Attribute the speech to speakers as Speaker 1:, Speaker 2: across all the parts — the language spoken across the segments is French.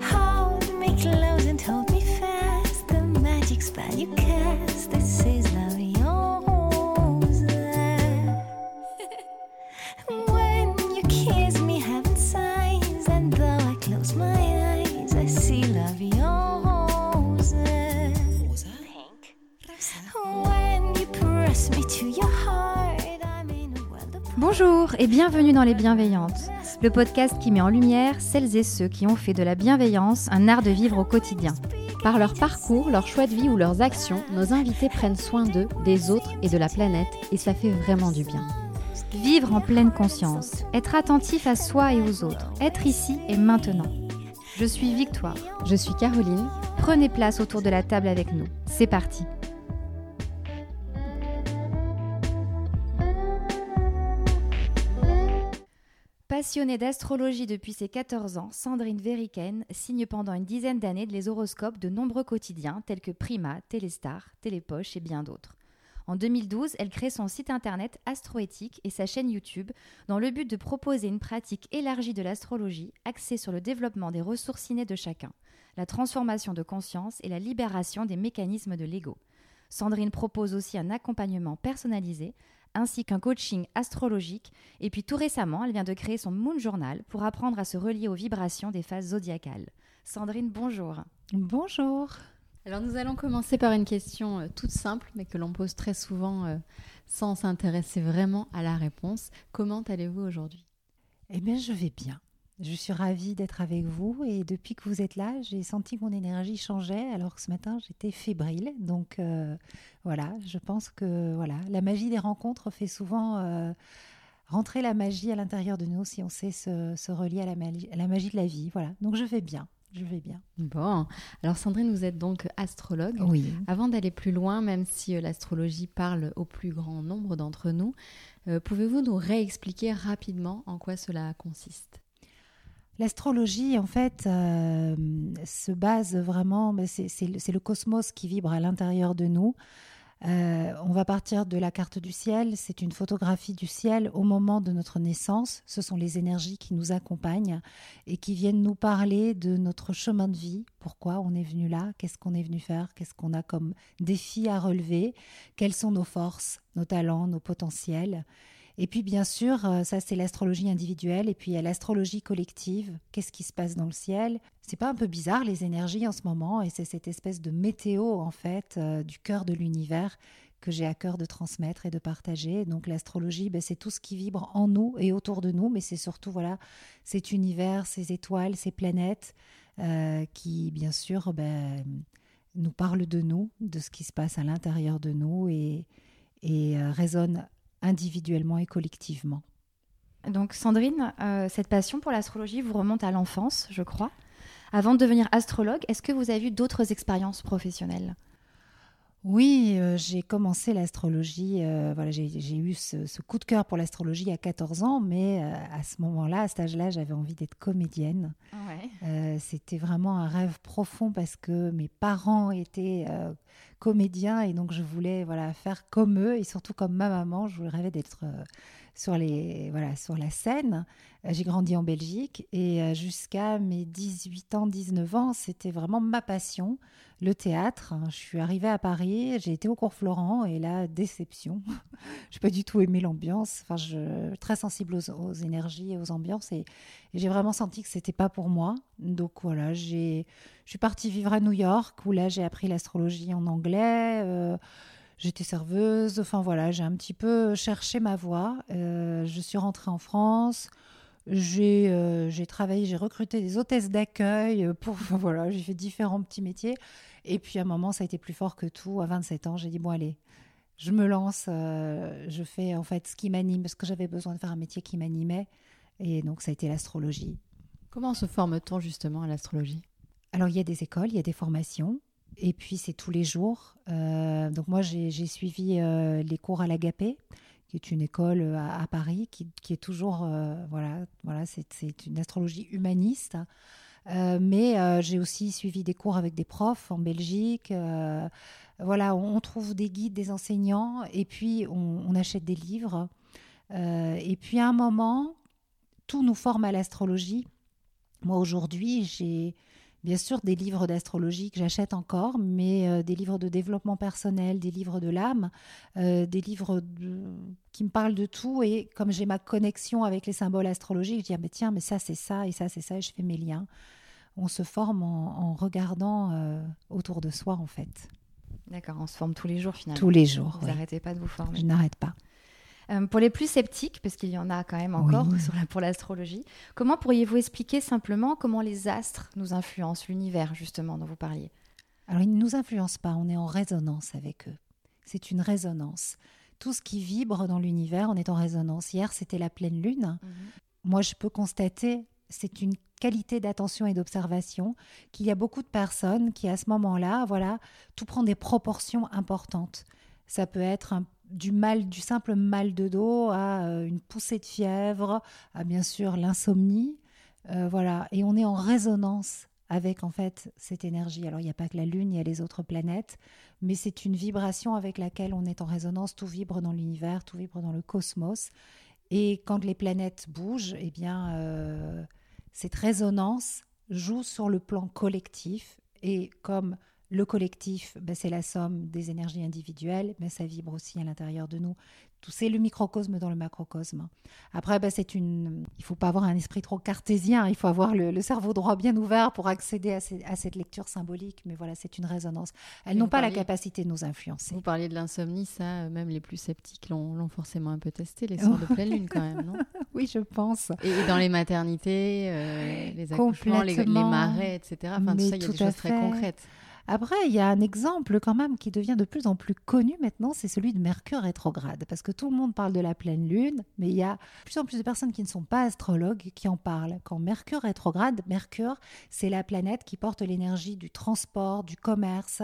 Speaker 1: Hold me close and hold me fast. The magic spell you cast. This is of
Speaker 2: Bonjour et bienvenue dans Les Bienveillantes, le podcast qui met en lumière celles et ceux qui ont fait de la bienveillance un art de vivre au quotidien.
Speaker 3: Par leur parcours, leur choix de vie ou leurs actions, nos invités prennent soin d'eux, des autres et de la planète, et ça fait vraiment du bien.
Speaker 2: Vivre en pleine conscience, être attentif à soi et aux autres, être ici et maintenant. Je suis Victoire.
Speaker 3: Je suis Caroline.
Speaker 2: Prenez place autour de la table avec nous. C'est parti. Passionnée d'astrologie depuis ses 14 ans, Sandrine Veriken signe pendant une dizaine d'années les horoscopes de nombreux quotidiens tels que Prima, Téléstar, Télépoche et bien d'autres. En 2012, elle crée son site internet Astroéthique et sa chaîne YouTube dans le but de proposer une pratique élargie de l'astrologie axée sur le développement des ressources innées de chacun, la transformation de conscience et la libération des mécanismes de l'ego. Sandrine propose aussi un accompagnement personnalisé ainsi qu'un coaching astrologique. Et puis tout récemment, elle vient de créer son Moon Journal pour apprendre à se relier aux vibrations des phases zodiacales. Sandrine, bonjour.
Speaker 4: Bonjour.
Speaker 3: Alors nous allons commencer par une question euh, toute simple, mais que l'on pose très souvent euh, sans s'intéresser vraiment à la réponse. Comment allez-vous aujourd'hui?
Speaker 4: Eh bien, je vais bien. Je suis ravie d'être avec vous et depuis que vous êtes là, j'ai senti que mon énergie changeait alors que ce matin, j'étais fébrile. Donc euh, voilà, je pense que voilà, la magie des rencontres fait souvent euh, rentrer la magie à l'intérieur de nous si on sait se, se relier à la, magie, à la magie de la vie. Voilà, donc je vais bien. Je vais bien.
Speaker 3: Bon, alors Sandrine, vous êtes donc astrologue.
Speaker 4: Oui.
Speaker 3: Avant d'aller plus loin, même si euh, l'astrologie parle au plus grand nombre d'entre nous, euh, pouvez-vous nous réexpliquer rapidement en quoi cela consiste?
Speaker 4: L'astrologie, en fait, euh, se base vraiment, c'est le cosmos qui vibre à l'intérieur de nous. Euh, on va partir de la carte du ciel, c'est une photographie du ciel au moment de notre naissance. Ce sont les énergies qui nous accompagnent et qui viennent nous parler de notre chemin de vie, pourquoi on est venu là, qu'est-ce qu'on est venu faire, qu'est-ce qu'on a comme défi à relever, quelles sont nos forces, nos talents, nos potentiels? Et puis bien sûr, euh, ça c'est l'astrologie individuelle et puis il y a l'astrologie collective. Qu'est-ce qui se passe dans le ciel? C'est pas un peu bizarre les énergies en ce moment et c'est cette espèce de météo en fait euh, du cœur de l'univers que j'ai à cœur de transmettre et de partager. Donc l'astrologie, ben, c'est tout ce qui vibre en nous et autour de nous, mais c'est surtout voilà cet univers, ces étoiles, ces planètes euh, qui bien sûr ben, nous parlent de nous, de ce qui se passe à l'intérieur de nous et, et résonnent individuellement et collectivement.
Speaker 2: Donc Sandrine, euh, cette passion pour l'astrologie vous remonte à l'enfance, je crois. Avant de devenir astrologue, est-ce que vous avez eu d'autres expériences professionnelles?
Speaker 4: Oui, euh, j'ai commencé l'astrologie, euh, voilà, j'ai eu ce, ce coup de cœur pour l'astrologie à 14 ans, mais euh, à ce moment-là, à cet âge-là, j'avais envie d'être comédienne. C'était vraiment un rêve profond parce que mes parents étaient comédiens et donc je voulais voilà, faire comme eux et surtout comme ma maman, je rêvais d'être sur, les, voilà, sur la scène. Euh, J'ai grandi en Belgique et euh, jusqu'à mes 18 ans, 19 ans, c'était vraiment ma passion, le théâtre. Je suis arrivée à Paris, j'ai été au cours Florent et là, déception. je n'ai pas du tout aimé l'ambiance. Enfin, je très sensible aux, énergies et aux ambiances et, j'ai vraiment senti que c'était pas pour moi. Donc voilà, je suis partie vivre à New York où là j'ai appris l'astrologie en anglais. euh, J'étais serveuse, enfin voilà, j'ai un petit peu cherché ma voie. Euh, je suis rentrée en France, j'ai euh, j'ai travaillé, j'ai recruté des hôtesses d'accueil pour, voilà, j'ai fait différents petits métiers. Et puis à un moment, ça a été plus fort que tout. À 27 ans, j'ai dit bon allez, je me lance, euh, je fais en fait ce qui m'anime parce que j'avais besoin de faire un métier qui m'animait. Et donc ça a été l'astrologie.
Speaker 3: Comment se forme-t-on justement à l'astrologie?
Speaker 4: Alors, il y a des écoles, il y a des formations, et puis c'est tous les jours. Euh, donc, moi, j'ai suivi euh, les cours à l'Agapé, qui est une école euh, à, Paris, qui, est toujours, voilà, voilà c'est une astrologie humaniste. Mais j'ai aussi suivi des cours avec des profs en Belgique. Voilà, on, trouve des guides, des enseignants, et puis on, on achète des livres. Et puis à un moment, tout nous forme à l'astrologie. Moi aujourd'hui, j'ai Bien sûr, des livres d'astrologie que j'achète encore, mais euh, des livres de développement personnel, des livres de l'âme, euh, des livres qui me parlent de tout. Et comme j'ai ma connexion avec les symboles astrologiques, je dis ah, mais tiens, mais ça c'est ça et ça c'est ça, et je fais mes liens. On se forme en, regardant euh, autour de soi en fait.
Speaker 2: D'accord, on se forme tous les jours finalement.
Speaker 4: Tous les jours.
Speaker 2: Vous n'arrêtez pas de vous former.
Speaker 4: Je n'arrête pas.
Speaker 2: Euh, pour les plus sceptiques, parce qu'il y en a quand même encore pour l'astrologie, comment pourriez-vous expliquer simplement comment les astres nous influencent, l'univers justement dont vous parliez?
Speaker 4: Alors, ils ne nous influencent pas, on est en résonance avec eux. C'est une résonance. Tout ce qui vibre dans l'univers, on est en résonance. Hier, c'était la pleine lune. Mhm. Moi, je peux constater, c'est une qualité d'attention et d'observation, qu'il y a beaucoup de personnes qui, à ce moment-là, voilà, tout prend des proportions importantes. Ça peut être un du mal, du simple mal de dos à euh, une poussée de fièvre, à bien sûr l'insomnie. Euh, voilà, et on est en résonance avec en fait cette énergie. Alors il n'y a pas que la Lune, il y a les autres planètes, mais c'est une vibration avec laquelle on est en résonance. Tout vibre dans l'univers, tout vibre dans le cosmos. Et quand les planètes bougent, eh bien euh, cette résonance joue sur le plan collectif. Et comme le collectif, ben, c'est la somme des énergies individuelles, mais ça vibre aussi à l'intérieur de nous. C'est le microcosme dans le macrocosme. Après, ben, c'est une. Il faut pas avoir un esprit trop cartésien. Il faut avoir le, cerveau droit bien ouvert pour accéder à, cette lecture symbolique. Mais voilà, c'est une résonance. Elles n'ont pas la capacité de nous influencer.
Speaker 3: Vous parliez de l'insomnie, ça, même les plus sceptiques l'ont forcément un peu testé, les soirs de pleine lune, quand même, non?
Speaker 4: Oui, je pense.
Speaker 3: Et, dans les maternités, euh, les accouchements, les, les, marais, etc. Enfin, tout ça, il y a des choses très concrètes.
Speaker 4: Après, il y a un exemple quand même qui devient de plus en plus connu maintenant, c'est celui de Mercure rétrograde. Parce que tout le monde parle de la pleine lune, mais il y a de plus en plus de personnes qui ne sont pas astrologues qui en parlent. Quand Mercure rétrograde, Mercure, c'est la planète qui porte l'énergie du transport, du commerce,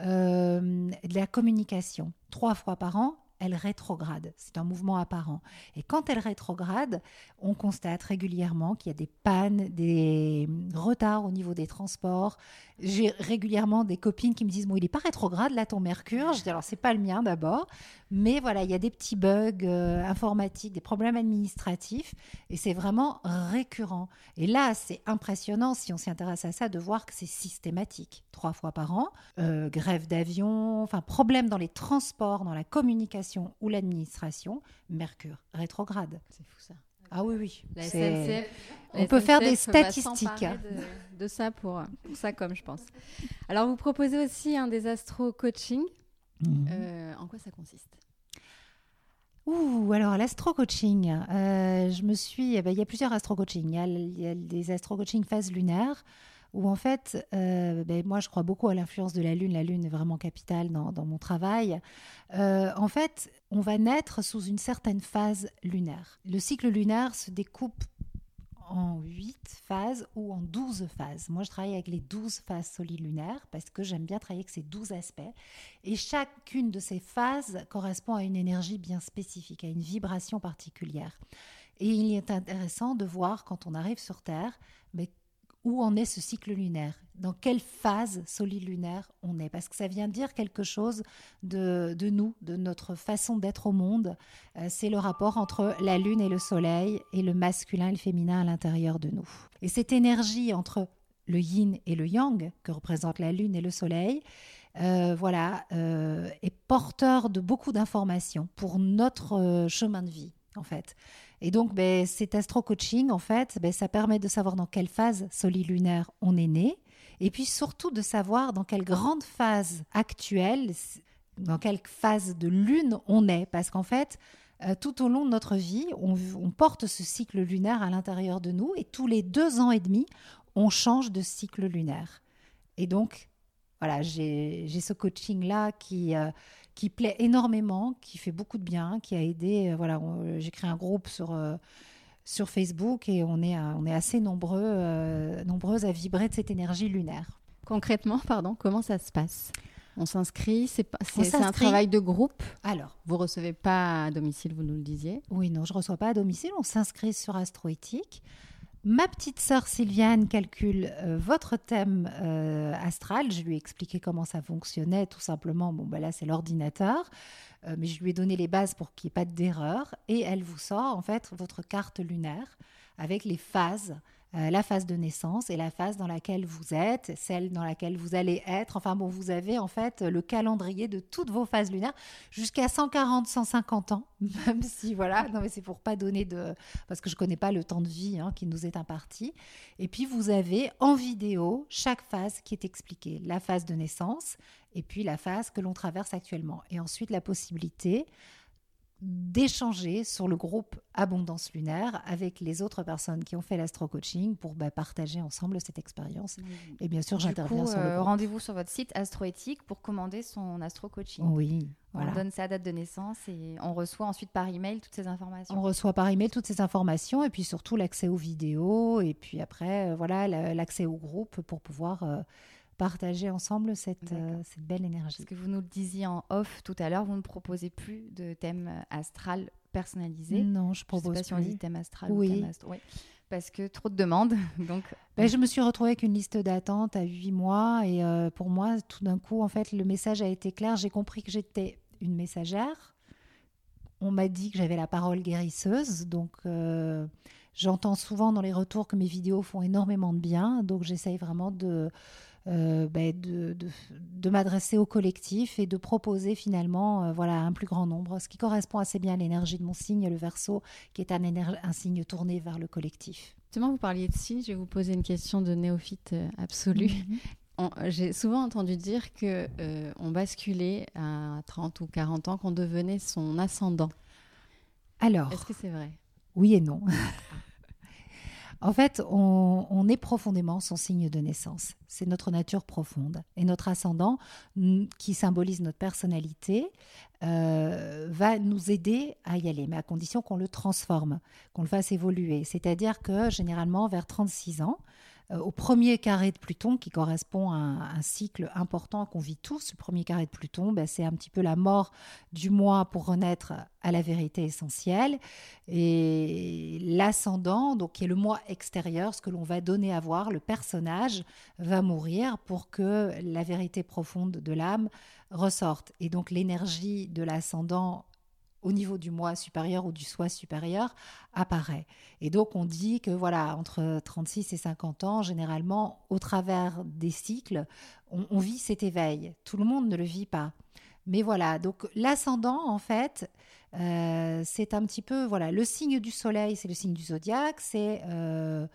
Speaker 4: euh, de la communication. Trois fois par an, elle rétrograde. C'est un mouvement apparent. Et quand elle rétrograde, on constate régulièrement qu'il y a des pannes, des retards au niveau des transports. J'ai régulièrement des copines qui me disent Bon, il n'est pas rétrograde là ton Mercure. Je dis Alors, c'est pas le mien d'abord. Mais voilà, il y a des petits bugs euh, informatiques, des problèmes administratifs. Et c'est vraiment récurrent. Et là, c'est impressionnant si on s'intéresse à ça de voir que c'est systématique. Trois fois par an. Euh, grève d'avion, enfin, problème dans les transports, dans la communication ou l'administration. Mercure rétrograde.
Speaker 3: C'est fou ça.
Speaker 4: Ah oui, oui.
Speaker 3: La SNCF,
Speaker 4: on peut faire des statistiques.
Speaker 3: De, ça pour, ça, comme je pense. Alors, vous proposez aussi un des astro-coaching. Mhm. Euh, en quoi ça consiste?
Speaker 4: Ouh, alors l'astro-coaching, euh, je me suis, eh ben, il y a plusieurs astro-coaching. Il, y a des astro-coaching phase lunaire où en fait, euh, ben, moi je crois beaucoup à l'influence de la Lune. La Lune est vraiment capitale dans, mon travail. Euh, en fait, on va naître sous une certaine phase lunaire. Le cycle lunaire se découpe en 8 phases ou en 12 phases. Moi, je travaille avec les 12 phases solilunaires parce que j'aime bien travailler avec ces 12 aspects. Et chacune de ces phases correspond à une énergie bien spécifique, à une vibration particulière. Et il est intéressant de voir quand on arrive sur Terre, mais où en est ce cycle lunaire, dans quelle phase solilunaire on est, parce que ça vient dire quelque chose de, nous, de notre façon d'être au monde. Euh, c'est le rapport entre la Lune et le Soleil, et le masculin et le féminin à l'intérieur de nous. Et cette énergie entre le yin et le yang, que représentent la Lune et le Soleil, euh, voilà, euh, est porteur de beaucoup d'informations pour notre chemin de vie, en fait. Et donc, ben, cet astro-coaching, en fait, ben, ça permet de savoir dans quelle phase solilunaire on est né, et puis surtout de savoir dans quelle grande phase actuelle, dans quelle phase de lune on est, parce qu'en fait, euh, tout au long de notre vie, on, porte ce cycle lunaire à l'intérieur de nous, et tous les deux ans et demi, on change de cycle lunaire. Et donc, voilà, j'ai ce coaching-là qui, euh, qui plaît énormément, qui fait beaucoup de bien, qui a aidé. Euh, voilà, j'ai créé un groupe sur euh, sur Facebook et on est, on est assez nombreux, euh, nombreuses à vibrer de cette énergie lunaire.
Speaker 3: Concrètement, pardon, comment ça se passe? On s'inscrit, c'est un travail de groupe?
Speaker 4: Alors,
Speaker 3: vous recevez pas à domicile, vous nous le disiez?
Speaker 4: Oui, non, je reçois pas à domicile. On s'inscrit sur Astroéthique. Ma petite sœur Sylviane calcule euh, votre thème euh, astral. Je lui ai expliqué comment ça fonctionnait, tout simplement. Bon, ben là, c'est l'ordinateur, euh, mais je lui ai donné les bases pour qu'il n'y ait pas d'erreur. Et elle vous sort en fait votre carte lunaire avec les phases euh, la phase de naissance et la phase dans laquelle vous êtes, celle dans laquelle vous allez être. Enfin bon, vous avez en fait le calendrier de toutes vos phases lunaires jusqu'à 140, 150 ans, même si voilà, non mais c'est pour pas donner de, parce que je connais pas le temps de vie hein, qui nous est imparti. Et puis vous avez en vidéo chaque phase qui est expliquée, la phase de naissance et puis la phase que l'on traverse actuellement, et ensuite la possibilité d'échanger sur le groupe Abondance Lunaire avec les autres personnes qui ont fait l'astro-coaching pour bah, partager ensemble cette expérience. Et bien sûr, j'interviens sur le
Speaker 2: euh, Rendez-vous sur votre site Astroéthique pour commander son astro-coaching.
Speaker 4: Oui.
Speaker 2: On donne sa date de naissance et on reçoit ensuite par email toutes ces informations.
Speaker 4: On reçoit par email toutes ces informations et puis surtout l'accès aux vidéos et puis après, euh, voilà, l'accès au groupe pour pouvoir... Euh, partager ensemble cette, euh, cette belle énergie.
Speaker 2: Parce que vous nous le disiez en off tout à l'heure, vous ne proposez plus de thème euh, astral personnalisé.
Speaker 4: Non, je propose
Speaker 2: je sais pas si on dit thème astral
Speaker 4: oui.
Speaker 2: ou thème astral. Oui. Parce que trop de demandes. Donc,
Speaker 4: ben, je me suis retrouvée avec une liste d'attente à huit mois et euh, pour moi, tout d'un coup, en fait, le message a été clair. J'ai compris que j'étais une messagère. On m'a dit que j'avais la parole guérisseuse, donc j'entends souvent dans les retours que mes vidéos font énormément de bien, donc j'essaye vraiment de euh, ben, de, de, m'adresser au collectif et de proposer finalement euh, voilà, un plus grand nombre, ce qui correspond assez bien à l'énergie de mon signe, le verso, qui est un, un signe tourné vers le collectif.
Speaker 3: Justement, vous parliez de signe, je vais vous poser une question de néophyte euh, absolu. Mhm. J'ai souvent entendu dire que on basculait à 30 ou 40 ans, qu'on devenait son ascendant.
Speaker 4: Alors,
Speaker 3: est-ce que c'est vrai?
Speaker 4: Oui et non. En fait, on, est profondément son signe de naissance. C'est notre nature profonde. Et notre ascendant, qui symbolise notre personnalité, euh, va nous aider à y aller, mais à condition qu'on le transforme, qu'on le fasse évoluer. C'est-à-dire que généralement, vers 36 ans, au premier carré de Pluton, qui correspond à un, cycle important qu'on vit tous. Le premier carré de Pluton, ben, c'est un petit peu la mort du moi pour renaître à la vérité essentielle. Et l'ascendant, donc qui est le moi extérieur, ce que l'on va donner à voir, le personnage va mourir pour que la vérité profonde de l'âme ressorte. Et donc l'énergie de l'ascendant au niveau du moi supérieur ou du soi supérieur apparaît. Et donc on dit que voilà, entre 36 et 50 ans, généralement, au travers des cycles, on, vit cet éveil. Tout le monde ne le vit pas. Mais voilà, donc l'ascendant, en fait, euh, c'est un petit peu, voilà, le signe du soleil, c'est le signe du zodiaque, c'est... Euh,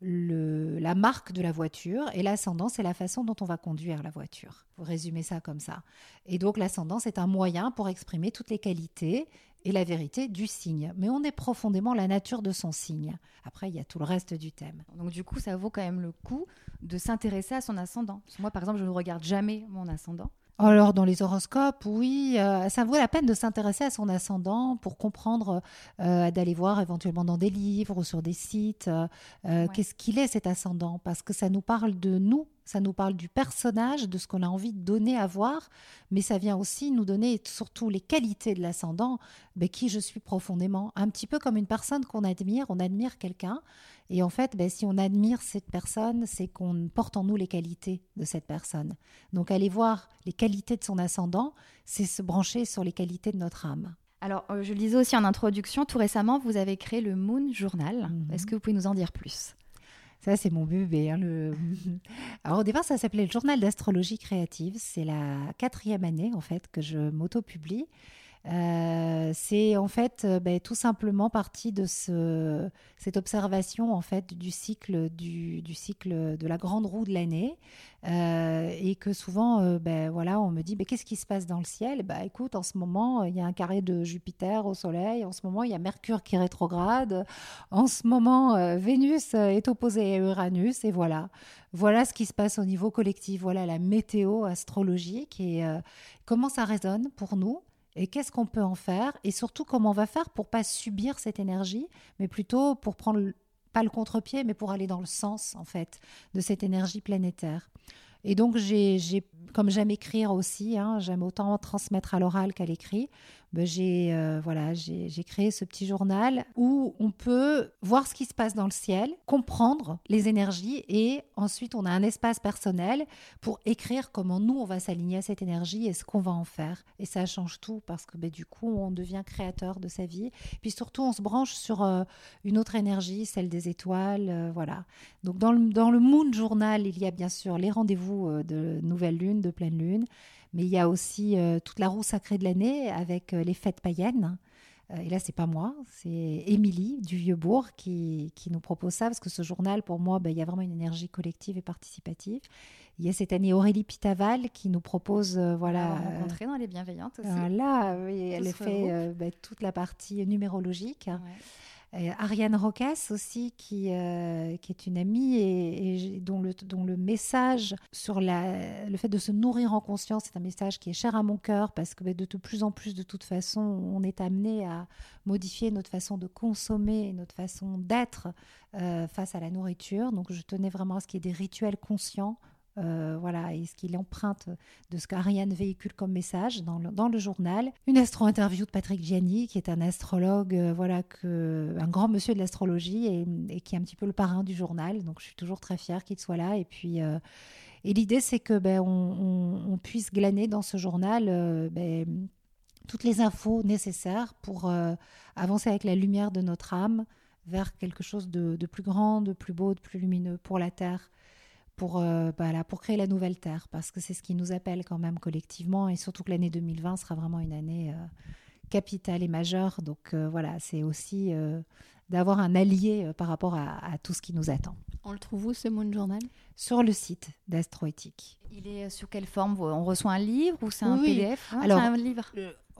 Speaker 4: le, la marque de la voiture et l'ascendant, c'est la façon dont on va conduire la voiture. Vous résumez ça comme ça. Et donc l'ascendant, c'est un moyen pour exprimer toutes les qualités et la vérité du signe. Mais on est profondément la nature de son signe. Après, il y a tout le reste du thème.
Speaker 2: Donc du coup, ça vaut quand même le coup de s'intéresser à son ascendant. moi, par exemple, je ne regarde jamais mon ascendant.
Speaker 4: Alors, dans les horoscopes, oui, euh, ça vaut la peine de s'intéresser à son ascendant pour comprendre, euh, d'aller voir éventuellement dans des livres ou sur des sites, euh, qu'est-ce qu'il est cet ascendant, parce que ça nous parle de nous, ça nous parle du personnage, de ce qu'on a envie de donner à voir, mais ça vient aussi nous donner surtout les qualités de l'ascendant, mais qui je suis profondément. Un petit peu comme une personne qu'on admire, on admire quelqu'un, et en fait, ben, si on admire cette personne, c'est qu'on porte en nous les qualités de cette personne. Donc aller voir les qualités de son ascendant, c'est se brancher sur les qualités de notre âme.
Speaker 2: Alors, euh, je le disais aussi en introduction, tout récemment, vous avez créé le Moon Journal. Mhm. Est-ce que vous pouvez nous en dire plus?
Speaker 4: Ça, c'est mon bébé. Hein, le... Alors, au départ, ça s'appelait le Journal d'astrologie créative. C'est la quatrième année, en fait, que je m'auto-publie. Euh, c'est en fait euh, ben, tout simplement partie de ce, cette observation en fait du cycle du, cycle de la grande roue de l'année. Euh, et que souvent ben, voilà on me dit ben, qu'est-ce qui se passe dans le ciel? Bah écoute en ce moment il y a un carré de Jupiter au Soleil. En ce moment il y a Mercure qui rétrograde. En ce moment Vénus est opposée à Uranus. Et voilà. Voilà ce qui se passe au niveau collectif. Voilà la météo astrologique. Et comment ça résonne pour nous? Qu'est-ce qu'on peut en faire et surtout comment on va faire pour pas subir cette énergie, mais plutôt pour prendre pas le contre-pied, mais pour aller dans le sens en fait de cette énergie planétaire. Et donc j'ai comme j'aime écrire aussi, hein, j'aime autant transmettre à l'oral qu'à l'écrit, ben, j'ai euh, voilà, j'ai créé ce petit journal où on peut voir ce qui se passe dans le ciel, comprendre les énergies et ensuite on a un espace personnel pour écrire comment nous on va s'aligner à cette énergie et ce qu'on va en faire. Et ça change tout parce que ben, du coup on devient créateur de sa vie. Puis surtout on se branche sur euh, une autre énergie, celle des étoiles, euh, voilà. Donc dans le, dans le Moon Journal, il y a bien sûr les rendez-vous de nouvelle lune, de pleine lune. Mais il y a aussi euh, toute la roue sacrée de l'année avec euh, les fêtes païennes. Euh, et là, c'est pas moi, c'est Émilie du Vieux-Bourg qui, qui, nous propose ça, parce que ce journal, pour moi, ben, il y a vraiment une énergie collective et participative. Il y a cette année Aurélie Pitaval qui nous propose, voilà.
Speaker 2: rencontrer dans les bienveillantes aussi.
Speaker 4: Voilà, elle fait ben, toute la partie numérologique. Ariane Rocasse aussi, qui, euh, qui est une amie et, dont, le, dont le message sur la, le fait de se nourrir en conscience, c'est un message qui est cher à mon cœur parce que de, plus en plus, de toute façon, on est amené à modifier notre façon de consommer, notre façon d'être euh, face à la nourriture. Donc je tenais vraiment à ce qu'il y ait des rituels conscients euh, voilà, et ce qu'il emprunte de ce qu'Ariane véhicule comme message dans le, dans le journal. Une astro-interview de Patrick Gianni, qui est un astrologue, euh, voilà, que, un grand monsieur de l'astrologie et, qui est un petit peu le parrain du journal. Donc je suis toujours très fière qu'il soit là. Et puis. Euh, et l'idée, c'est que ben, on, puisse glaner dans ce journal ben, toutes les infos nécessaires pour avancer avec la lumière de notre âme vers quelque chose de, de, plus grand, de plus beau, de plus lumineux pour la Terre, pour, euh, bah, pour créer la nouvelle Terre, parce que c'est ce qui nous appelle quand même collectivement, et surtout que l'année 2020 sera vraiment une année euh, capitale et majeure. Donc euh, voilà, c'est aussi d'avoir un allié par rapport à, tout ce qui nous attend.
Speaker 3: On le trouve où ce Moon Journal?
Speaker 4: Sur le site d'Astroéthique.
Speaker 2: Il est sur quelle forme? On reçoit un livre ou c'est un PDF
Speaker 4: ah, Alors, un livre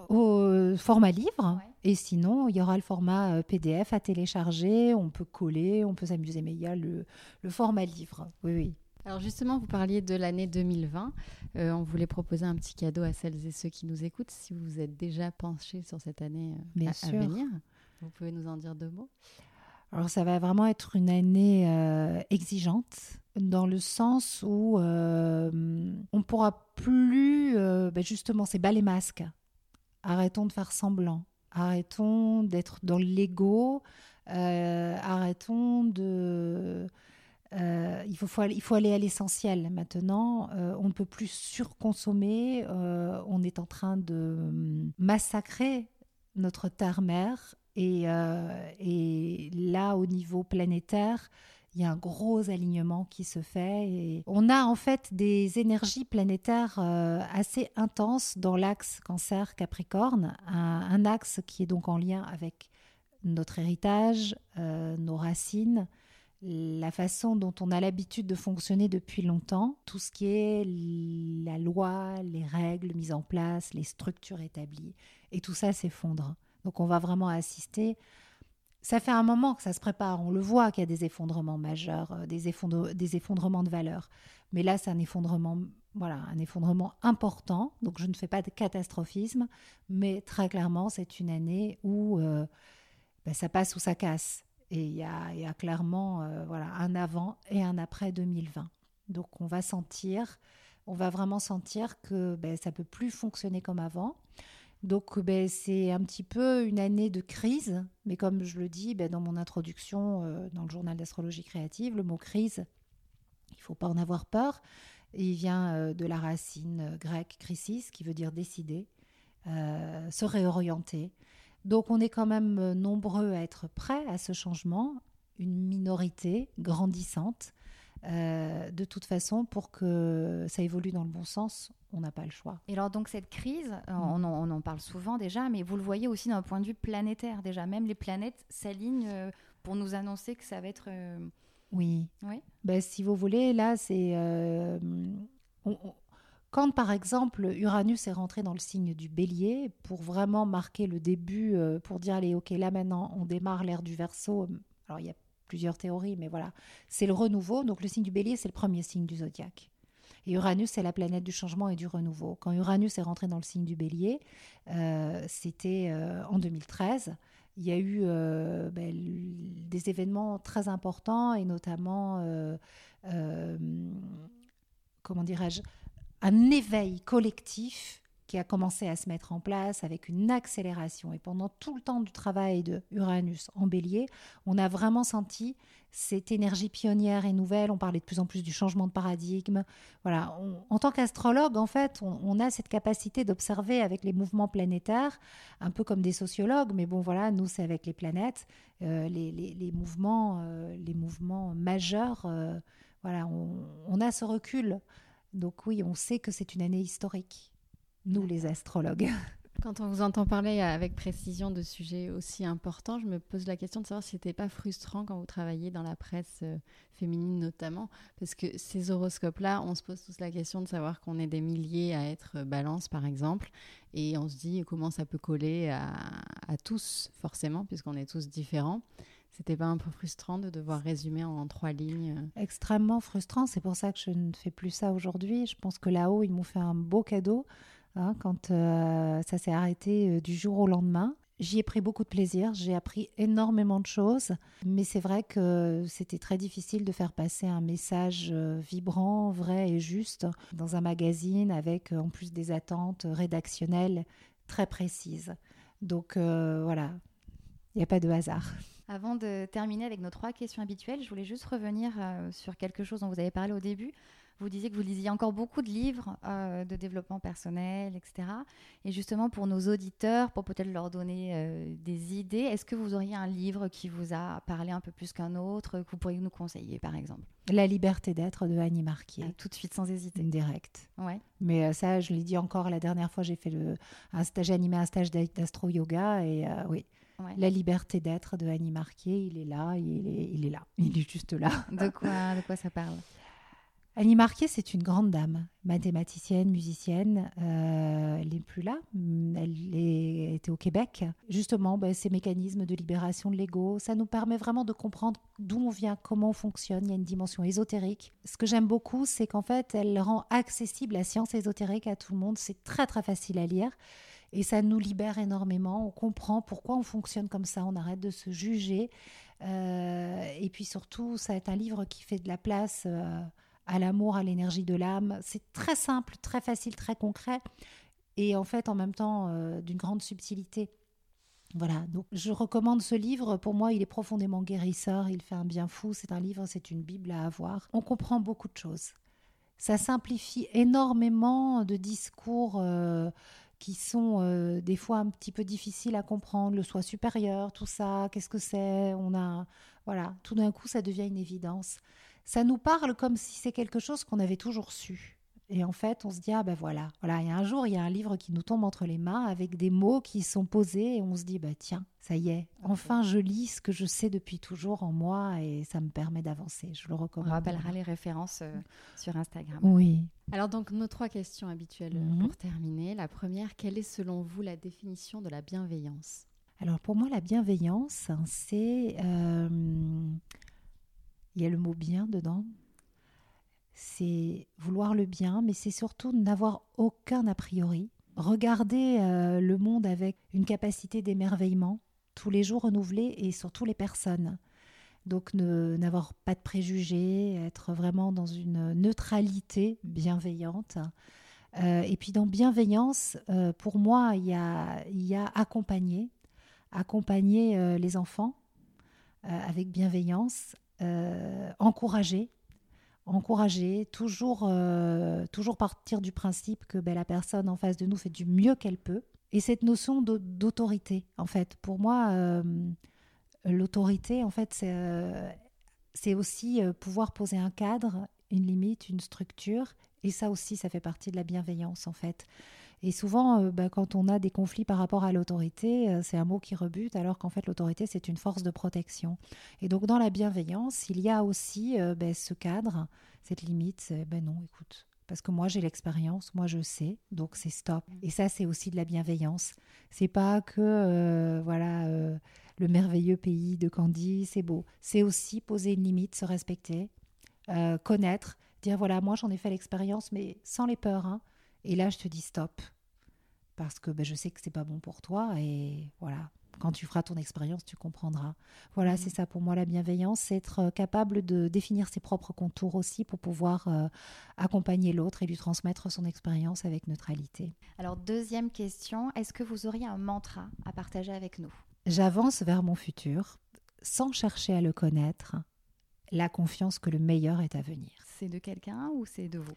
Speaker 4: au format livre. Et sinon, il y aura le format PDF à télécharger. On peut coller, on peut s'amuser, mais il y a le, le format livre. Oui, oui.
Speaker 3: Alors justement, vous parliez de l'année 2020. Euh, on voulait proposer un petit cadeau à celles et ceux qui nous écoutent. Si vous êtes déjà penchés sur cette année euh, à, venir, vous pouvez nous en dire deux mots.
Speaker 4: Alors ça va vraiment être une année euh, exigeante dans le sens où on pourra plus, ben justement, c'est bas les masques. Arrêtons de faire semblant. Arrêtons d'être dans l'ego. arrêtons de euh, il, faut, aller à l'essentiel maintenant. Euh, on ne peut plus surconsommer. Euh, on est en train de massacrer notre terre-mère. Et, et, là, au niveau planétaire, il y a un gros alignement qui se fait. Et on a en fait des énergies planétaires assez intenses dans l'axe Cancer-Capricorne, un, axe qui est donc en lien avec notre héritage, nos racines la façon dont on a l'habitude de fonctionner depuis longtemps, tout ce qui est la loi, les règles mises en place, les structures établies, et tout ça s'effondre. Donc on va vraiment assister. Ça fait un moment que ça se prépare, on le voit qu'il y a des effondrements majeurs, euh, des, des effondrements de valeur. Mais là, c'est un effondrement, voilà, un effondrement important. Donc je ne fais pas de catastrophisme, mais très clairement, c'est une année où euh, ben, ça passe ou ça casse. Et il y a, clairement euh, voilà, un avant et un après 2020. Donc on va sentir, on va vraiment sentir que ben, ça peut plus fonctionner comme avant. Donc ben, c'est un petit peu une année de crise, mais comme je le dis ben, dans mon introduction euh, dans le journal d'astrologie créative, le mot crise, il faut pas en avoir peur. Il vient euh, de la racine grecque crisis, qui veut dire décider, se réorienter, donc on est quand même euh, nombreux à être prêts à ce changement, une minorité grandissante. Euh, de toute façon, pour que ça évolue dans le bon sens, on n'a pas le choix.
Speaker 2: Et alors donc cette crise, euh, mm. on, en, parle souvent déjà, mais vous le voyez aussi d'un point de vue planétaire déjà. Même les planètes s'alignent pour nous annoncer que ça va être...
Speaker 4: Oui. oui. Ben, si vous voulez, là, c'est... Quand, par exemple, Uranus est rentré dans le signe du bélier, pour vraiment marquer le début, euh, pour dire, allez, ok, là maintenant, on démarre l'ère du verso. Alors, il y a plusieurs théories, mais voilà. C'est le renouveau. Donc, le signe du bélier, c'est le premier signe du zodiaque. Et Uranus, c'est la planète du changement et du renouveau. Quand Uranus est rentré dans le signe du bélier, euh, c'était euh, en 2013. Il y a eu ben, des événements très importants et notamment, comment dirais-je, un éveil collectif qui a commencé à se mettre en place avec une accélération. Et pendant tout le temps du travail de Uranus en bélier, on a vraiment senti cette énergie pionnière et nouvelle. On parlait de plus en plus du changement de paradigme. Voilà, en tant qu'astrologue, en fait, on, a cette capacité d'observer avec les mouvements planétaires, un peu comme des sociologues, mais bon, voilà, nous, c'est avec les planètes, euh, les, mouvements, euh, les mouvements majeurs. Euh, voilà, on a ce recul. Donc oui, on sait que c'est une année historique nous les astrologues.
Speaker 3: Quand on vous entend parler avec précision de sujets aussi importants, je me pose la question de savoir si c'était pas frustrant quand vous travaillez dans la presse euh, féminine notamment, parce que ces horoscopes-là, on se pose tous la question de savoir qu'on est des milliers à être euh, balance par exemple, et on se dit comment ça peut coller à, à tous forcément, puisqu'on est tous différents. C'était pas un peu frustrant de devoir résumer en trois lignes
Speaker 4: euh Extrêmement frustrant, c'est pour ça que je ne fais plus ça aujourd'hui. Je pense que là-haut, ils m'ont fait un beau cadeau Hein, quand euh, ça s'est arrêté euh, du jour au lendemain. J'y ai pris beaucoup de plaisir, j'ai appris énormément de choses, mais c'est vrai que c'était très difficile de faire passer un message vibrant, vrai et juste dans un magazine avec en plus des attentes rédactionnelles très précises. Donc voilà, il n'y a pas de hasard.
Speaker 2: Avant de terminer avec nos trois questions habituelles, je voulais juste revenir sur quelque chose dont vous avez parlé au début. Vous disiez que vous lisiez encore beaucoup de livres euh, de développement personnel, etc. Et justement, pour nos auditeurs, pour peut-être leur donner euh, des idées, est-ce que vous auriez un livre qui vous a parlé un peu plus qu'un autre, que vous pourriez nous conseiller, par exemple?
Speaker 4: La liberté d'être de Annie Marquier.
Speaker 2: Ah, tout de suite, sans hésiter.
Speaker 4: Direct.
Speaker 2: Ouais.
Speaker 4: Mais euh, ça, je l'ai dit encore la dernière fois, j'ai fait le, un stage, j'ai animé un stage d'astro-yoga et oui. La liberté d'être de Annie Marquier, il est là, il est, il est là, il est juste là.
Speaker 2: De quoi, de quoi ça parle?
Speaker 4: Annie Marquet, c'est une grande dame, mathématicienne, musicienne. Euh, elle n'est plus là, elle était au Québec. Justement, ben, ces mécanismes de libération de l'ego, ça nous permet vraiment de comprendre d'où on vient, comment on fonctionne. Il y a une dimension ésotérique. Ce que j'aime beaucoup, c'est qu'en fait, elle rend accessible la science ésotérique à tout le monde. C'est très très facile à lire. Et ça nous libère énormément. On comprend pourquoi on fonctionne comme ça. On arrête de se juger. Euh, et puis surtout, ça est un livre qui fait de la place. Euh, à l'amour, à l'énergie de l'âme. C'est très simple, très facile, très concret et en fait en même temps euh, d'une grande subtilité. Voilà, donc je recommande ce livre. Pour moi, il est profondément guérisseur, il fait un bien fou. C'est un livre, c'est une Bible à avoir. On comprend beaucoup de choses. Ça simplifie énormément de discours qui sont euh, des fois un petit peu difficiles à comprendre. Le soi supérieur, tout ça, qu'est-ce que c'est On a, voilà, tout d'un coup, ça devient une évidence ça nous parle comme si c'est quelque chose qu'on avait toujours su. Et en fait, on se dit, ah ben voilà, voilà, il y a un jour, il y a un livre qui nous tombe entre les mains avec des mots qui sont posés et on se dit, bah tiens, ça y est, enfin je lis ce que je sais depuis toujours en moi et ça me permet d'avancer. Je le recommande.
Speaker 2: On rappellera les références euh, sur Instagram.
Speaker 4: Oui.
Speaker 3: Alors donc, nos trois questions habituelles euh, pour mhm. terminer. La première, quelle est selon vous la définition de la bienveillance?
Speaker 4: Alors pour moi, la bienveillance, hein, c'est... Euh, il y a le mot bien dedans. C'est vouloir le bien, mais c'est surtout n'avoir aucun a priori. Regarder euh, le monde avec une capacité d'émerveillement, tous les jours renouvelée et surtout les personnes. Donc n'avoir pas de préjugés, être vraiment dans une neutralité bienveillante. Euh, et puis dans bienveillance, euh, pour moi, il y a, y a accompagner, accompagner les enfants avec bienveillance, encourager, encourager, toujours, euh, toujours partir du principe que ben, la personne en face de nous fait du mieux qu'elle peut. Et cette notion d'autorité, en fait, pour moi, euh, l'autorité, en fait, c'est aussi pouvoir poser un cadre, une limite, une structure. Et ça aussi, ça fait partie de la bienveillance, en fait. Et souvent, euh, bah, quand on a des conflits par rapport à l'autorité, euh, c'est un mot qui rebute, alors qu'en fait, l'autorité, c'est une force de protection. Et donc, dans la bienveillance, il y a aussi euh, bah, ce cadre, cette limite, ben non, écoute. Parce que moi j'ai l'expérience, moi je sais, donc c'est stop. Et ça c'est aussi de la bienveillance. C'est pas que voilà le merveilleux pays de Candy, c'est beau. C'est aussi poser une limite, se respecter, connaître, dire voilà moi j'en ai fait l'expérience, mais sans les peurs. Hein. Et là, je te dis stop. Parce que ben, je sais que c'est pas bon pour toi. Et voilà. quand tu feras ton expérience, tu comprendras. Voilà, mmh. c'est ça pour moi la bienveillance, c'est être euh, capable de définir ses propres contours aussi pour pouvoir euh, accompagner l'autre et lui transmettre son expérience avec neutralité.
Speaker 2: Alors deuxième question, est-ce que vous auriez un mantra à partager avec nous?
Speaker 4: J'avance vers mon futur sans chercher à le connaître, la confiance que le meilleur est à venir.
Speaker 2: C'est de quelqu'un ou c'est de vous?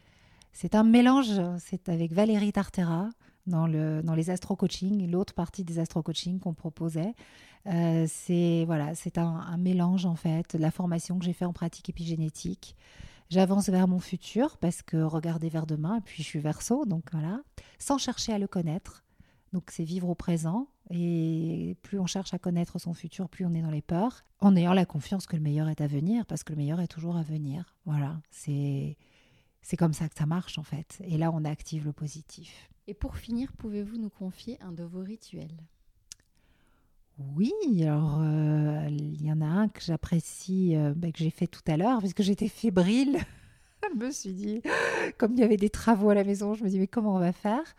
Speaker 4: C'est un mélange, c'est avec Valérie Tartera dans, le, dans les astro-coaching, l'autre partie des astro-coaching qu'on proposait. Euh, c'est voilà, c'est un, mélange en fait de la formation que j'ai fait en pratique épigénétique. J'avance vers mon futur parce que regarder vers demain, et puis je suis verso, donc voilà, sans chercher à le connaître. Donc c'est vivre au présent et plus on cherche à connaître son futur, plus on est dans les peurs, en ayant la confiance que le meilleur est à venir parce que le meilleur est toujours à venir. Voilà, c'est c'est comme ça que ça marche en fait. Et là on active le positif.
Speaker 3: Et pour finir, pouvez-vous nous confier un de vos rituels?
Speaker 4: Oui, alors euh, il y en a un que j'apprécie, euh, bah, que j'ai fait tout à l'heure, parce que j'étais fébrile. je me suis dit, comme il y avait des travaux à la maison, je me dis, mais comment on va faire?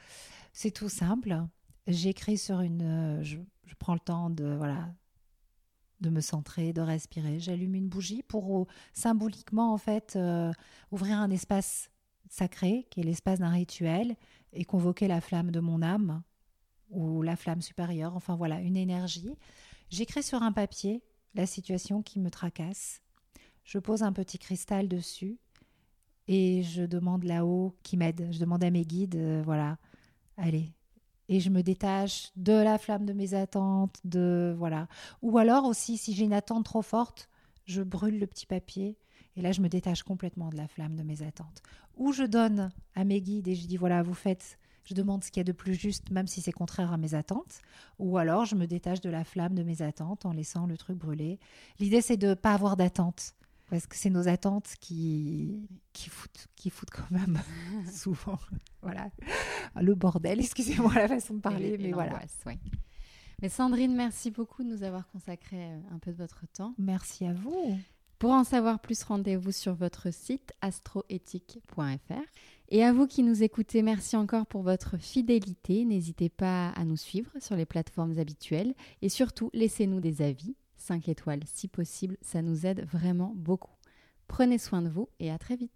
Speaker 4: C'est tout simple. J'écris sur une. Euh, je, prends le temps de, voilà, de me centrer, de respirer. J'allume une bougie pour symboliquement, en fait, ouvrir un espace sacré, qui est l'espace d'un rituel, et convoquer la flamme de mon âme ou la flamme supérieure, enfin voilà, une énergie. J'écris sur un papier la situation qui me tracasse. Je pose un petit cristal dessus et je demande là-haut qui m'aide. Je demande à mes guides, euh, voilà, allez. Et je me détache de la flamme de mes attentes, de voilà. Ou alors aussi, si j'ai une attente trop forte, je brûle le petit papier et là je me détache complètement de la flamme de mes attentes. Ou je donne à mes guides et je dis voilà, vous faites je demande ce qu'il y a de plus juste, même si c'est contraire à mes attentes, ou alors je me détache de la flamme de mes attentes en laissant le truc brûler. L'idée, c'est de ne pas avoir d'attentes, parce que c'est nos attentes qui, qui, foutent, qui foutent quand même souvent voilà, le bordel, excusez-moi la façon de parler, mais voilà.
Speaker 3: Mais Sandrine, merci beaucoup de nous avoir consacré euh, un peu de votre temps.
Speaker 4: Merci à vous.
Speaker 3: Pour en savoir plus, rendez-vous sur votre site astroéthique.fr. Et à vous qui nous écoutez, merci encore pour votre fidélité. N'hésitez pas à nous suivre sur les plateformes habituelles et surtout laissez-nous des avis, 5 étoiles si possible, ça nous aide vraiment beaucoup. Prenez soin de vous et à très vite.